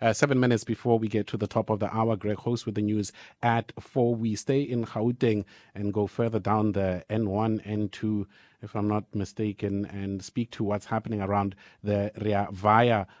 Uh, seven minutes before we get to the top of the hour, Greg host with the news at four. We stay in Gauteng and go further down the N1, N2 if I'm not mistaken, and speak to what's happening around the Rea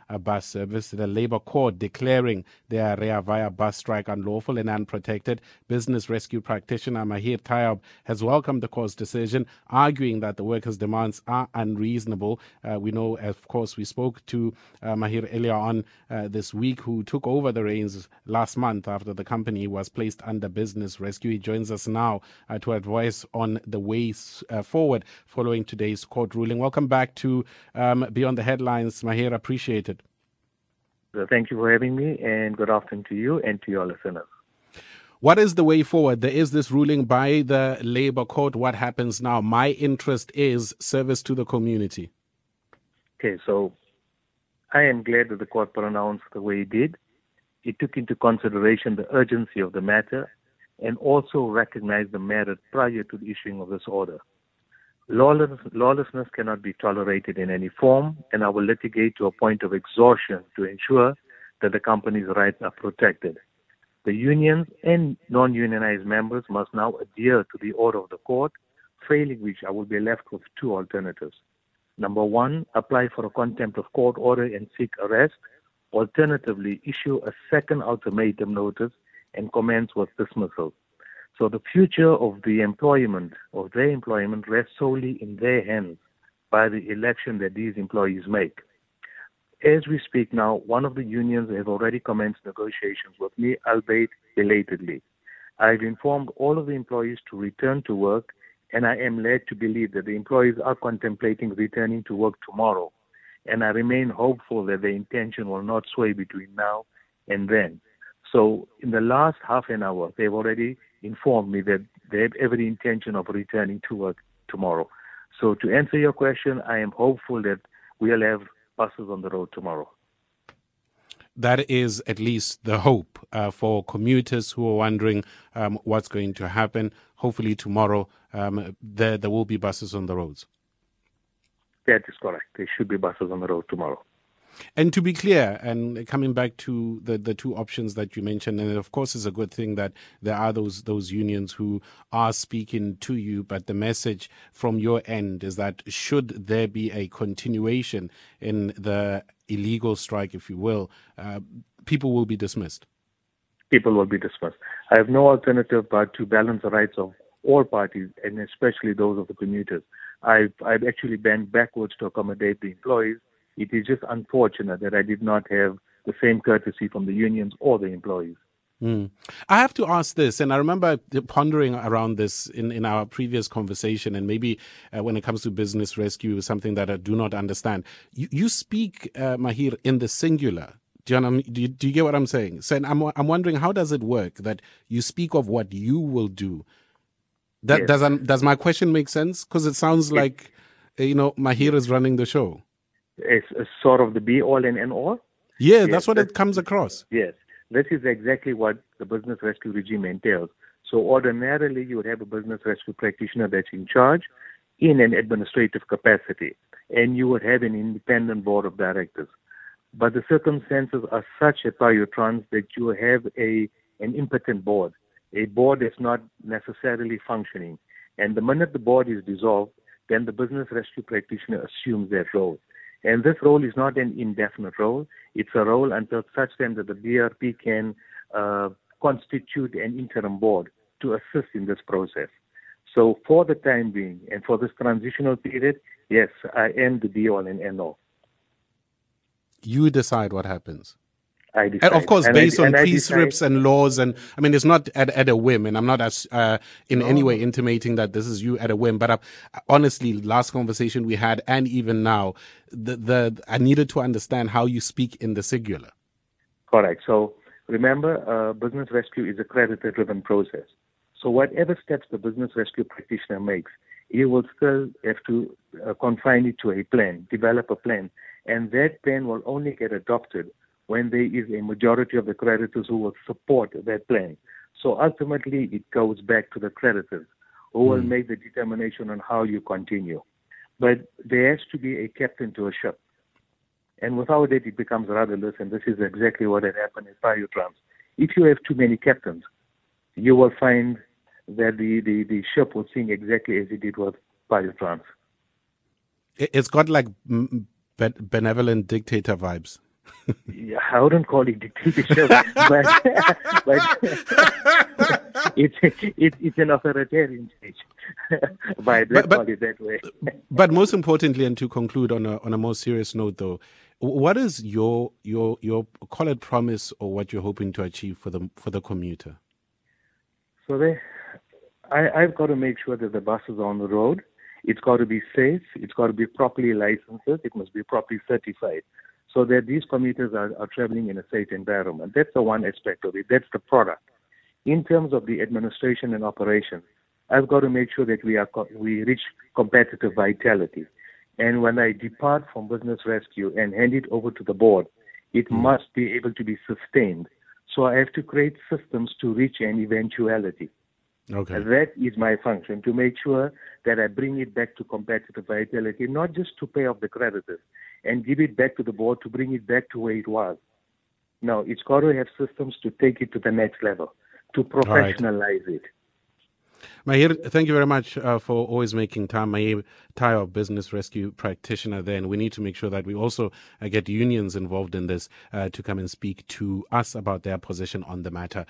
uh, bus service. The Labour Court declaring the Rea Vaya bus strike unlawful and unprotected. Business rescue practitioner Mahier Tayob has welcomed the court's decision, arguing that the workers' demands are unreasonable. Uh, we know, of course, we spoke to uh, Mahier earlier on uh, this week, who took over the reins last month after the company was placed under business rescue. He joins us now uh, to advise on the ways uh, forward following today's court ruling. Welcome back to um, Beyond the Headlines, Mahier. Appreciate it. Thank you for having me, and good afternoon to you and to your listeners. What is the way forward? There is this ruling by the Labour Court. What happens now? My interest is service to the community. Okay, so I am glad that the court pronounced the way it did. It took into consideration the urgency of the matter and also recognized the merit prior to the issuing of this order. Lawless, lawlessness cannot be tolerated in any form, and I will litigate to a point of exhaustion to ensure that the company's rights are protected. The unions and non-unionized members must now adhere to the order of the court, failing which I will be left with two alternatives. Number one, apply for a contempt of court order and seek arrest. Alternatively, issue a second ultimatum notice and commence with dismissal. So the future of the employment, of their employment, rests solely in their hands by the election that these employees make. As we speak now, one of the unions has already commenced negotiations with me, albeit belatedly. I've informed all of the employees to return to work, and I am led to believe that the employees are contemplating returning to work tomorrow. And I remain hopeful that their intention will not sway between now and then. So, in the last half an hour, they've already informed me that they have every intention of returning to work tomorrow. So to answer your question, I am hopeful that we'll have buses on the road tomorrow. That is at least the hope uh, for commuters who are wondering um, what's going to happen. Hopefully, tomorrow um, there, there will be buses on the roads. That is correct. There should be buses on the road tomorrow. And to be clear, and coming back to the, the two options that you mentioned, and of course, it's a good thing that there are those those unions who are speaking to you. But the message from your end is that should there be a continuation in the illegal strike, if you will, uh, people will be dismissed. People will be dismissed. I have no alternative but to balance the rights of all parties, and especially those of the commuters. I've I've actually bent backwards to accommodate the employees it is just unfortunate that I did not have the same courtesy from the unions or the employees. Mm. I have to ask this, and I remember pondering around this in, in our previous conversation, and maybe uh, when it comes to business rescue, something that I do not understand. You, you speak, uh, Mahier, in the singular. Do you, do, you, do you, get what I'm saying? So I'm, I'm wondering, how does it work that you speak of what you will do? That yes. does does my question make sense? Because it sounds like you know Mahier is running the show is, is sort of the be all and end all. Yeah, yes, that's what it comes across. Yes, this is exactly what the business rescue regime entails. So ordinarily, you would have a business rescue practitioner that's in charge in an administrative capacity, and you would have an independent board of directors. But the circumstances are such at Piotrans that you have a an impotent board, a board that's not necessarily functioning. And the minute the board is dissolved, then the business rescue practitioner assumes that role. And this role is not an indefinite role. It's a role until such time that the BRP can uh, constitute an interim board to assist in this process. So for the time being and for this transitional period, yes, I am the be all and end all. You decide what happens. I decide. And of course, and based I, on precepts and laws, and I mean, it's not at, at a whim, and I'm not as, uh, in no. any way intimating that this is you at a whim. But uh, honestly, last conversation we had, and even now, the, the I needed to understand how you speak in the singular. Correct. So remember, uh, business rescue is a creditor-driven process. So whatever steps the business rescue practitioner makes, he will still have to uh, confine it to a plan, develop a plan, and that plan will only get adopted when there is a majority of the creditors who will support that plan. So ultimately, it goes back to the creditors who will mm. make the determination on how you continue. But there has to be a captain to a ship. And without it, it becomes rudderless, and this is exactly what had happened in Piotrans. If you have too many captains, you will find that the, the, the ship will sink exactly as it did with Piotrans. It's got like benevolent dictator vibes. Yeah, I wouldn't call it dictatorship, but, but it's, it, it's an authoritarian state. but let's but, call it that way. but most importantly, and to conclude on a on a more serious note, though, what is your your your call it promise or what you're hoping to achieve for the for the commuter? So they, I, I've got to make sure that the buses are on the road. It's got to be safe. It's got to be properly licensed. It must be properly certified so that these commuters are, are traveling in a safe environment. That's the one aspect of it. That's the product. In terms of the administration and operation, I've got to make sure that we are we reach competitive vitality. And when I depart from business rescue and hand it over to the board, it mm. must be able to be sustained. So I have to create systems to reach an eventuality. Okay. That is my function to make sure that I bring it back to competitive vitality, not just to pay off the creditors and give it back to the board to bring it back to where it was. No, it's got to have systems to take it to the next level, to professionalize right. it. Mahier, thank you very much uh, for always making time. Mahier Tayo, business rescue practitioner there. And we need to make sure that we also uh, get unions involved in this uh, to come and speak to us about their position on the matter.